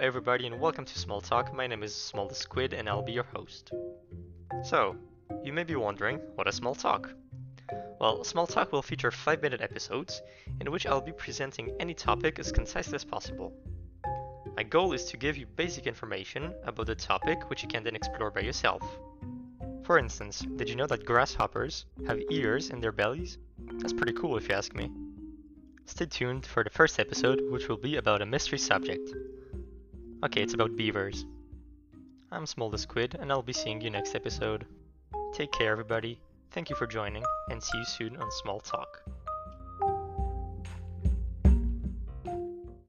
everybody, and welcome to Small Talk. My name is Small the Squid, and I'll be your host. So, you may be wondering, what is Small Talk? Well, Small Talk will feature 5 minute episodes in which I'll be presenting any topic as concisely as possible. My goal is to give you basic information about the topic which you can then explore by yourself. For instance, did you know that grasshoppers have ears in their bellies? That's pretty cool if you ask me. Stay tuned for the first episode, which will be about a mystery subject. Okay, it's about beavers. I'm Small the Squid, and I'll be seeing you next episode. Take care, everybody. Thank you for joining, and see you soon on Small Talk.